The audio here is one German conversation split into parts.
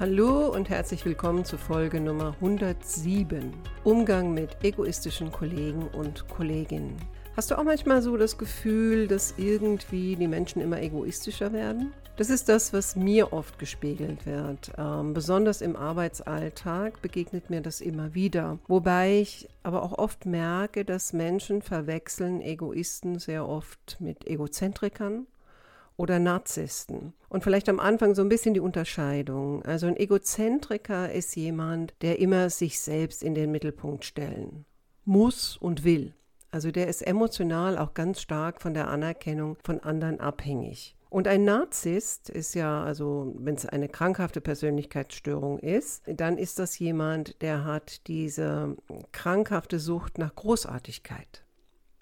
Hallo und herzlich willkommen zu Folge Nummer 107. Umgang mit egoistischen Kollegen und Kolleginnen. Hast du auch manchmal so das Gefühl, dass irgendwie die Menschen immer egoistischer werden? Das ist das, was mir oft gespiegelt wird. Ähm, besonders im Arbeitsalltag begegnet mir das immer wieder. Wobei ich aber auch oft merke, dass Menschen verwechseln Egoisten sehr oft mit Egozentrikern oder Narzissten. Und vielleicht am Anfang so ein bisschen die Unterscheidung. Also ein Egozentriker ist jemand, der immer sich selbst in den Mittelpunkt stellen muss und will. Also der ist emotional auch ganz stark von der Anerkennung von anderen abhängig. Und ein Narzisst ist ja, also wenn es eine krankhafte Persönlichkeitsstörung ist, dann ist das jemand, der hat diese krankhafte Sucht nach Großartigkeit.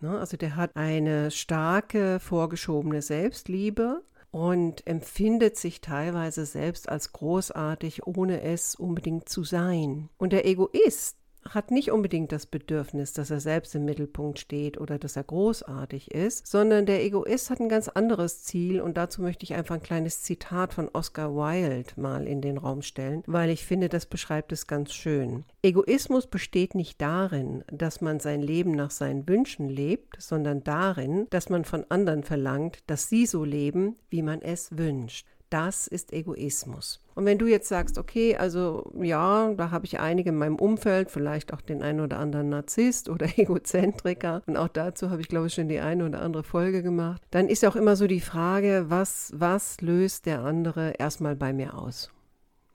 Ne? Also der hat eine starke vorgeschobene Selbstliebe und empfindet sich teilweise selbst als großartig, ohne es unbedingt zu sein. Und der Egoist, hat nicht unbedingt das Bedürfnis, dass er selbst im Mittelpunkt steht oder dass er großartig ist, sondern der Egoist hat ein ganz anderes Ziel und dazu möchte ich einfach ein kleines Zitat von Oscar Wilde mal in den Raum stellen, weil ich finde, das beschreibt es ganz schön. Egoismus besteht nicht darin, dass man sein Leben nach seinen Wünschen lebt, sondern darin, dass man von anderen verlangt, dass sie so leben, wie man es wünscht. Das ist Egoismus. Und wenn du jetzt sagst, okay, also ja, da habe ich einige in meinem Umfeld, vielleicht auch den einen oder anderen Narzisst oder Egozentriker, und auch dazu habe ich, glaube ich, schon die eine oder andere Folge gemacht, dann ist auch immer so die Frage, was, was löst der andere erstmal bei mir aus?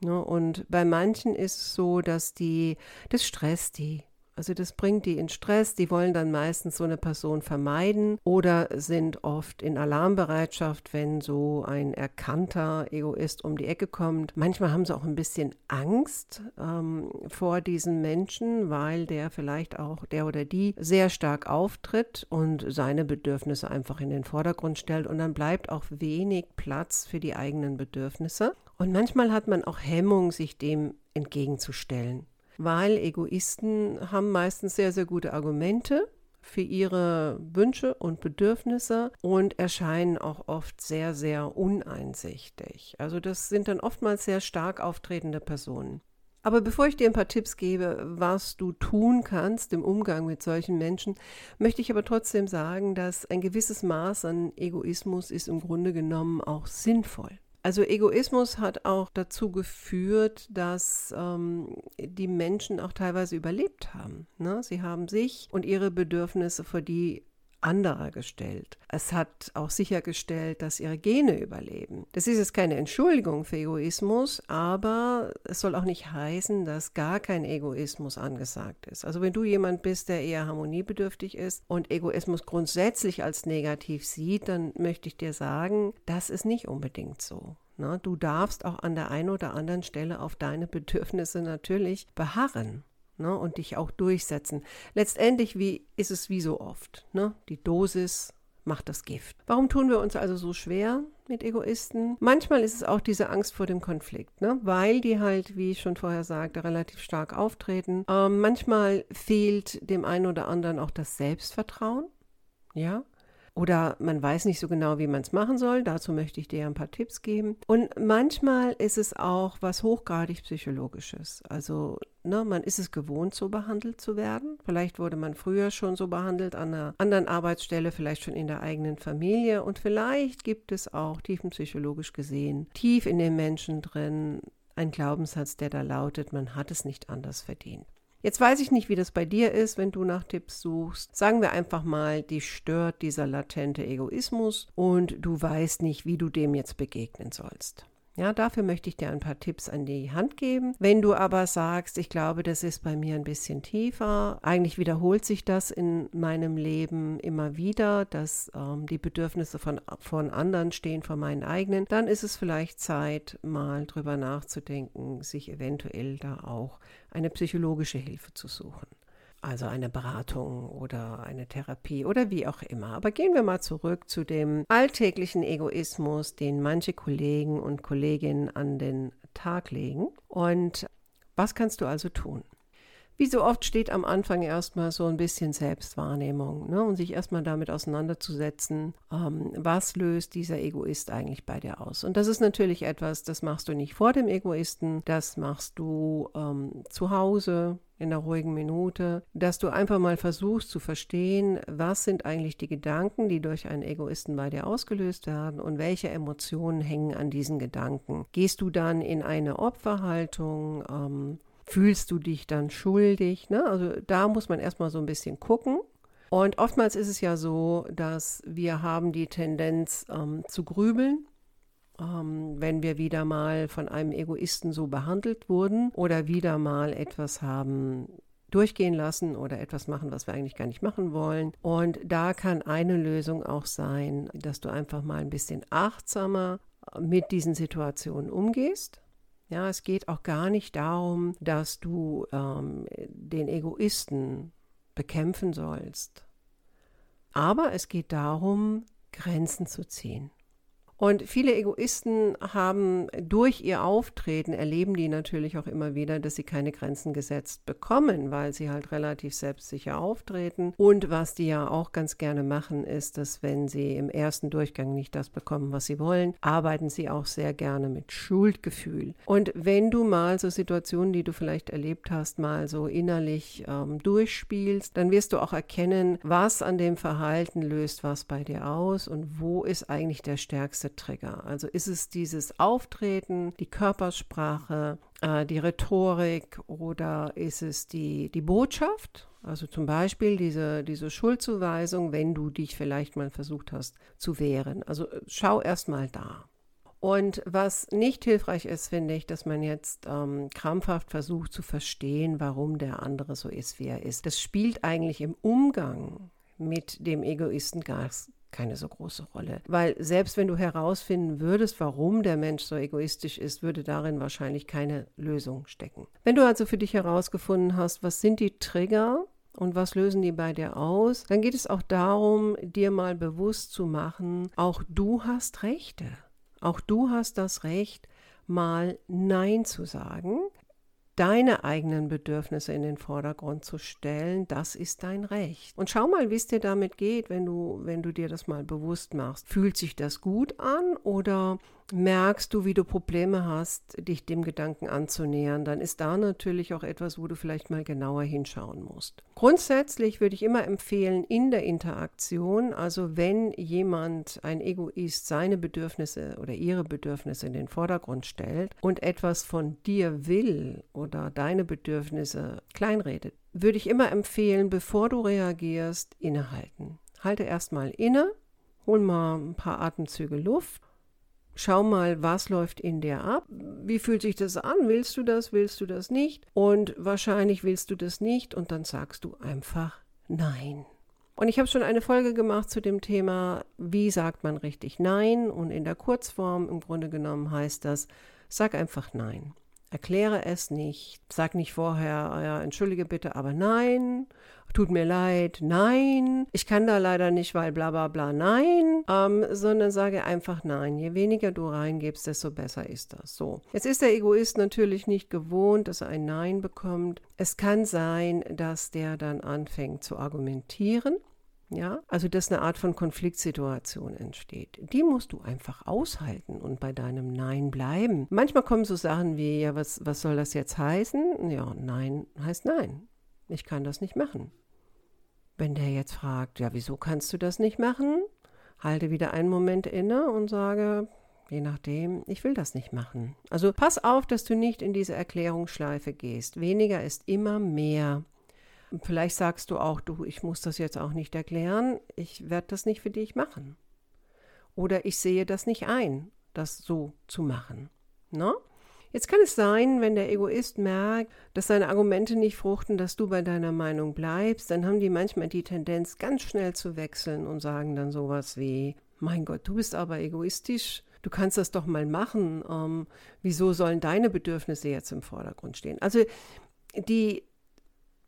Ne? Und bei manchen ist es so, dass die, das stresst die, also das bringt die in Stress, die wollen dann meistens so eine Person vermeiden oder sind oft in Alarmbereitschaft, wenn so ein erkannter Egoist um die Ecke kommt. Manchmal haben sie auch ein bisschen Angst ähm, vor diesen Menschen, weil der vielleicht auch der oder die sehr stark auftritt und seine Bedürfnisse einfach in den Vordergrund stellt und dann bleibt auch wenig Platz für die eigenen Bedürfnisse. Und manchmal hat man auch Hemmung, sich dem entgegenzustellen weil Egoisten haben meistens sehr, sehr gute Argumente für ihre Wünsche und Bedürfnisse und erscheinen auch oft sehr, sehr uneinsichtig. Also das sind dann oftmals sehr stark auftretende Personen. Aber bevor ich dir ein paar Tipps gebe, was du tun kannst im Umgang mit solchen Menschen, möchte ich aber trotzdem sagen, dass ein gewisses Maß an Egoismus ist im Grunde genommen auch sinnvoll. Also Egoismus hat auch dazu geführt, dass ähm, die Menschen auch teilweise überlebt haben. Ne? Sie haben sich und ihre Bedürfnisse vor die anderer gestellt. Es hat auch sichergestellt, dass ihre Gene überleben. Das ist jetzt keine Entschuldigung für Egoismus, aber es soll auch nicht heißen, dass gar kein Egoismus angesagt ist. Also wenn du jemand bist, der eher harmoniebedürftig ist und Egoismus grundsätzlich als negativ sieht, dann möchte ich dir sagen, das ist nicht unbedingt so. Na, du darfst auch an der einen oder anderen Stelle auf deine Bedürfnisse natürlich beharren ne, und dich auch durchsetzen. Letztendlich wie, ist es wie so oft. Ne? Die Dosis macht das Gift. Warum tun wir uns also so schwer mit Egoisten? Manchmal ist es auch diese Angst vor dem Konflikt, ne? weil die halt, wie ich schon vorher sagte, relativ stark auftreten. Ähm, manchmal fehlt dem einen oder anderen auch das Selbstvertrauen. Ja, oder man weiß nicht so genau, wie man es machen soll. Dazu möchte ich dir ein paar Tipps geben. Und manchmal ist es auch was hochgradig psychologisches. Also ne, man ist es gewohnt, so behandelt zu werden. Vielleicht wurde man früher schon so behandelt an einer anderen Arbeitsstelle, vielleicht schon in der eigenen Familie. Und vielleicht gibt es auch tiefenpsychologisch gesehen, tief in den Menschen drin, ein Glaubenssatz, der da lautet, man hat es nicht anders verdient. Jetzt weiß ich nicht, wie das bei dir ist, wenn du nach Tipps suchst. Sagen wir einfach mal, dich stört dieser latente Egoismus und du weißt nicht, wie du dem jetzt begegnen sollst. Ja, dafür möchte ich dir ein paar Tipps an die Hand geben. Wenn du aber sagst, ich glaube, das ist bei mir ein bisschen tiefer, eigentlich wiederholt sich das in meinem Leben immer wieder, dass ähm, die Bedürfnisse von, von anderen stehen vor meinen eigenen, dann ist es vielleicht Zeit, mal drüber nachzudenken, sich eventuell da auch eine psychologische Hilfe zu suchen also eine Beratung oder eine Therapie oder wie auch immer. Aber gehen wir mal zurück zu dem alltäglichen Egoismus, den manche Kollegen und Kolleginnen an den Tag legen. Und was kannst du also tun? Wie so oft steht am Anfang erstmal so ein bisschen Selbstwahrnehmung ne? und sich erstmal damit auseinanderzusetzen, ähm, was löst dieser Egoist eigentlich bei dir aus. Und das ist natürlich etwas, das machst du nicht vor dem Egoisten, das machst du ähm, zu Hause, in der ruhigen Minute, dass du einfach mal versuchst zu verstehen, was sind eigentlich die Gedanken, die durch einen Egoisten bei dir ausgelöst werden und welche Emotionen hängen an diesen Gedanken. Gehst du dann in eine Opferhaltung? Ähm, fühlst du dich dann schuldig? Ne? Also da muss man erstmal so ein bisschen gucken. Und oftmals ist es ja so, dass wir haben die Tendenz ähm, zu grübeln ähm, wenn wir wieder mal von einem Egoisten so behandelt wurden oder wieder mal etwas haben durchgehen lassen oder etwas machen, was wir eigentlich gar nicht machen wollen. Und da kann eine Lösung auch sein, dass du einfach mal ein bisschen achtsamer mit diesen Situationen umgehst. Ja, es geht auch gar nicht darum, dass du ähm, den Egoisten bekämpfen sollst. Aber es geht darum, Grenzen zu ziehen. Und viele Egoisten haben durch ihr Auftreten, erleben die natürlich auch immer wieder, dass sie keine Grenzen gesetzt bekommen, weil sie halt relativ selbstsicher auftreten. Und was die ja auch ganz gerne machen, ist, dass wenn sie im ersten Durchgang nicht das bekommen, was sie wollen, arbeiten sie auch sehr gerne mit Schuldgefühl. Und wenn du mal so Situationen, die du vielleicht erlebt hast, mal so innerlich ähm, durchspielst, dann wirst du auch erkennen, was an dem Verhalten löst was bei dir aus und wo ist eigentlich der stärkste wichtigste Trigger? Also ist es dieses Auftreten, die Körpersprache, äh, die Rhetorik oder ist es die, die Botschaft? Also zum Beispiel diese, diese Schuldzuweisung, wenn du dich vielleicht mal versucht hast zu wehren. Also äh, schau erst mal da. Und was nicht hilfreich ist, finde ich, dass man jetzt ähm, krampfhaft versucht zu verstehen, warum der andere so ist, wie er ist. Das spielt eigentlich im Umgang mit dem Egoisten gar, keine so große Rolle. Weil selbst wenn du herausfinden würdest, warum der Mensch so egoistisch ist, würde darin wahrscheinlich keine Lösung stecken. Wenn du also für dich herausgefunden hast, was sind die Trigger, und was lösen die bei dir aus? Dann geht es auch darum, dir mal bewusst zu machen, auch du hast Rechte. Auch du hast das Recht, mal Nein zu sagen deine eigenen Bedürfnisse in den Vordergrund zu stellen, das ist dein Recht. Und schau mal, wie es dir damit geht, wenn du, wenn du dir das mal bewusst machst. Fühlt sich das gut an oder merkst du, wie du Probleme hast, dich dem Gedanken anzunähern, dann ist da natürlich auch etwas, wo du vielleicht mal genauer hinschauen musst. Grundsätzlich würde ich immer empfehlen, in der Interaktion, also wenn jemand, ein Egoist, seine Bedürfnisse oder ihre Bedürfnisse in den Vordergrund stellt und etwas von dir will oder deine Bedürfnisse kleinredet, würde ich immer empfehlen, bevor du reagierst, innehalten. Halte erstmal inne, hol mal ein paar Atemzüge Luft Schau mal, was läuft in dir ab? Wie fühlt sich das an? Willst du das? Willst du das nicht? Und wahrscheinlich willst du das nicht und dann sagst du einfach Nein. Und ich habe schon eine Folge gemacht zu dem Thema, wie sagt man richtig Nein? Und in der Kurzform im Grunde genommen heißt das, sag einfach Nein. Erkläre es nicht. Sag nicht vorher, ah ja, entschuldige bitte, aber nein. Tut mir leid, nein. Ich kann da leider nicht, weil bla bla bla, nein. Ähm, sondern sage einfach nein. Je weniger du reingibst, desto besser ist das. So. Jetzt ist der Egoist natürlich nicht gewohnt, dass er ein Nein bekommt. Es kann sein, dass der dann anfängt zu argumentieren. Ja, also dass eine Art von Konfliktsituation entsteht. Die musst du einfach aushalten und bei deinem Nein bleiben. Manchmal kommen so Sachen wie, ja, was, was soll das jetzt heißen? Ja, Nein heißt Nein. Ich kann das nicht machen. Wenn der jetzt fragt, ja, wieso kannst du das nicht machen? Halte wieder einen Moment inne und sage, je nachdem, ich will das nicht machen. Also pass auf, dass du nicht in diese Erklärungsschleife gehst. Weniger ist immer mehr. Vielleicht sagst du auch, du, ich muss das jetzt auch nicht erklären, ich werde das nicht für dich machen. Oder ich sehe das nicht ein, das so zu machen. Ne? Jetzt kann es sein, wenn der Egoist merkt, dass seine Argumente nicht fruchten, dass du bei deiner Meinung bleibst, dann haben die manchmal die Tendenz, ganz schnell zu wechseln und sagen dann sowas wie, mein Gott, du bist aber egoistisch, du kannst das doch mal machen, ähm, wieso sollen deine Bedürfnisse jetzt im Vordergrund stehen? Also die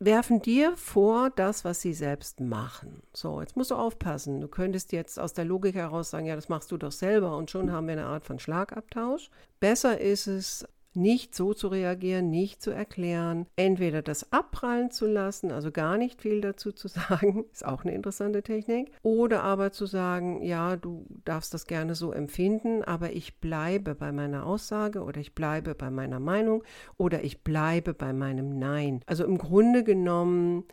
werfen dir vor das, was sie selbst machen. So, jetzt musst du aufpassen. Du könntest jetzt aus der Logik heraus sagen, ja, das machst du doch selber und schon haben wir eine Art von Schlagabtausch. Besser ist es, nicht so zu reagieren, nicht zu erklären, entweder das abprallen zu lassen, also gar nicht viel dazu zu sagen, ist auch eine interessante Technik, oder aber zu sagen, ja, du darfst das gerne so empfinden, aber ich bleibe bei meiner Aussage oder ich bleibe bei meiner Meinung oder ich bleibe bei meinem Nein. Also im Grunde genommen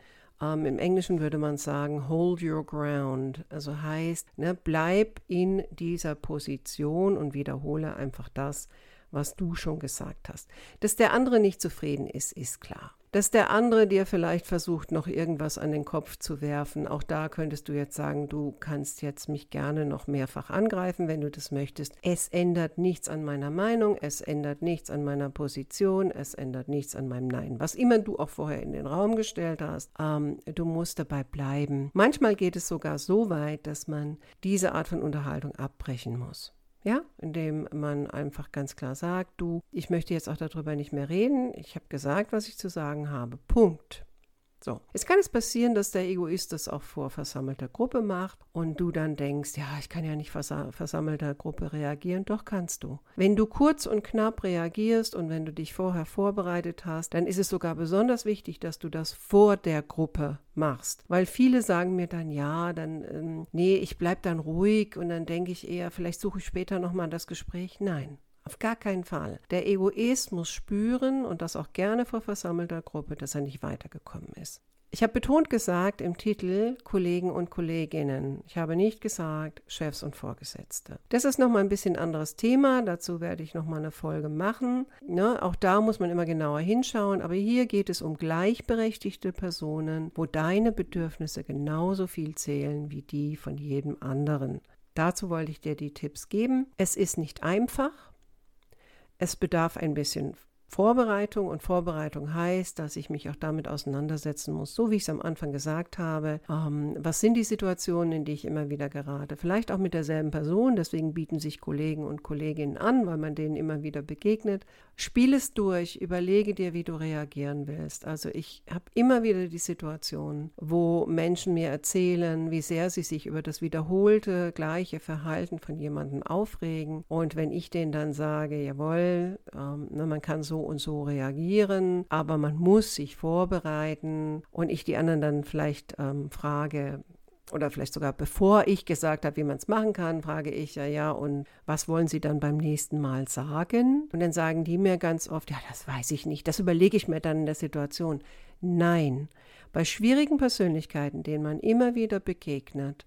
ähm, Im Englischen würde man sagen, hold your ground. Also heißt, ne, bleib in dieser Position und wiederhole einfach das, was du schon gesagt hast. Dass der andere nicht zufrieden ist, ist klar. Dass der andere dir vielleicht versucht, noch irgendwas an den Kopf zu werfen, auch da könntest du jetzt sagen, du kannst jetzt mich gerne noch mehrfach angreifen, wenn du das möchtest. Es ändert nichts an meiner Meinung, es ändert nichts an meiner Position, es ändert nichts an meinem Nein. Was immer du auch vorher in den Raum gestellt hast, ähm, du musst dabei bleiben. Manchmal geht es sogar so weit, dass man diese Art von Unterhaltung abbrechen muss. Ja, indem man einfach ganz klar sagt, du, ich möchte jetzt auch darüber nicht mehr reden. Ich habe gesagt, was ich zu sagen habe. Punkt. So, jetzt kann es passieren, dass der Egoist das auch vor versammelter Gruppe macht und du dann denkst, ja, ich kann ja nicht vor versammelter Gruppe reagieren. Doch kannst du. Wenn du kurz und knapp reagierst und wenn du dich vorher vorbereitet hast, dann ist es sogar besonders wichtig, dass du das vor der Gruppe machst. Weil viele sagen mir dann, ja, dann, ähm, nee, ich bleib dann ruhig und dann denke ich eher, vielleicht suche ich später nochmal das Gespräch. Nein. Auf gar keinen Fall. Der Egoist muss spüren und das auch gerne vor versammelter Gruppe, dass er nicht weitergekommen ist. Ich habe betont gesagt im Titel Kollegen und Kolleginnen. Ich habe nicht gesagt Chefs und Vorgesetzte. Das ist nochmal ein bisschen anderes Thema. Dazu werde ich nochmal eine Folge machen. Ne, auch da muss man immer genauer hinschauen. Aber hier geht es um gleichberechtigte Personen, wo deine Bedürfnisse genauso viel zählen wie die von jedem anderen. Dazu wollte ich dir die Tipps geben. Es ist nicht einfach. Es bedarf ein bisschen Vorbereitung und Vorbereitung heißt, dass ich mich auch damit auseinandersetzen muss, so wie ich es am Anfang gesagt habe. Ähm, was sind die Situationen, in die ich immer wieder gerate? Vielleicht auch mit derselben Person, deswegen bieten sich Kollegen und Kolleginnen an, weil man denen immer wieder begegnet. Spiel es durch, überlege dir, wie du reagieren willst. Also ich habe immer wieder die Situation, wo Menschen mir erzählen, wie sehr sie sich über das wiederholte gleiche Verhalten von jemandem aufregen. Und wenn ich denen dann sage, jawohl, ähm, ne, man kann so so und so reagieren, aber man muss sich vorbereiten und ich die anderen dann vielleicht ähm, frage, oder vielleicht sogar bevor ich gesagt habe, wie man es machen kann, frage ich ja, ja, und was wollen Sie dann beim nächsten Mal sagen? Und dann sagen die mir ganz oft, ja, das weiß ich nicht, das überlege ich mir dann in der Situation. Nein, bei schwierigen Persönlichkeiten, denen man immer wieder begegnet,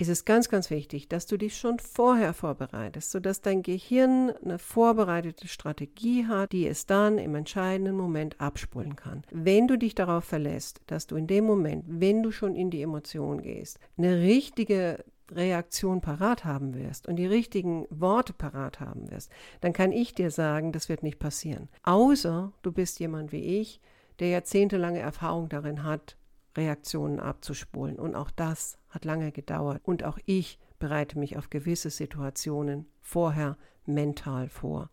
ist es ganz, ganz wichtig, dass du dich schon vorher vorbereitest, sodass dein Gehirn eine vorbereitete Strategie hat, die es dann im entscheidenden Moment abspulen kann. Wenn du dich darauf verlässt, dass du in dem Moment, wenn du schon in die Emotion gehst, eine richtige Reaktion parat haben wirst und die richtigen Worte parat haben wirst, dann kann ich dir sagen, das wird nicht passieren. Außer du bist jemand wie ich, der jahrzehntelange Erfahrung darin hat, Reaktionen abzuspulen. Und auch das hat lange gedauert. Und auch ich bereite mich auf gewisse Situationen vorher mental vor,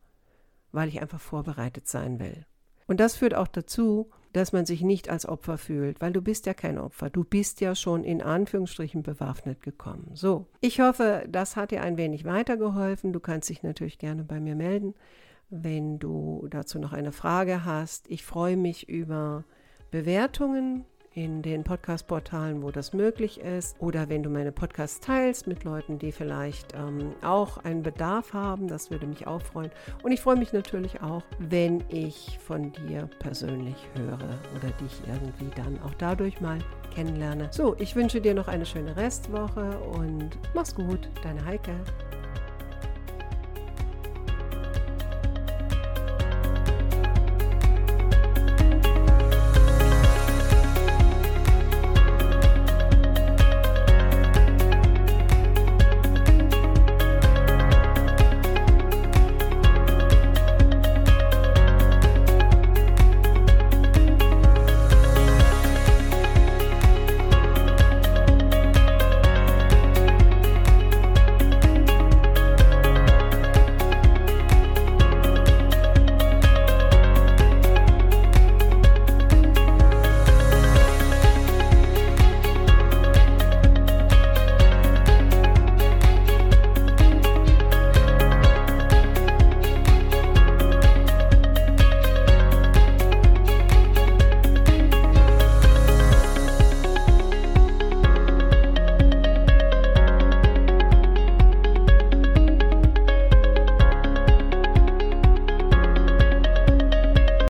weil ich einfach vorbereitet sein will. Und das führt auch dazu, dass man sich nicht als Opfer fühlt, weil du bist ja kein Opfer. Du bist ja schon in Anführungsstrichen bewaffnet gekommen. So, ich hoffe, das hat dir ein wenig weitergeholfen. Du kannst dich natürlich gerne bei mir melden, wenn du dazu noch eine Frage hast. Ich freue mich über Bewertungen in den Podcast-Portalen, wo das möglich ist. Oder wenn du meine Podcasts teilst mit Leuten, die vielleicht ähm, auch einen Bedarf haben, das würde mich auch freuen. Und ich freue mich natürlich auch, wenn ich von dir persönlich höre oder dich irgendwie dann auch dadurch mal kennenlerne. So, ich wünsche dir noch eine schöne Restwoche und mach's gut, deine Heike.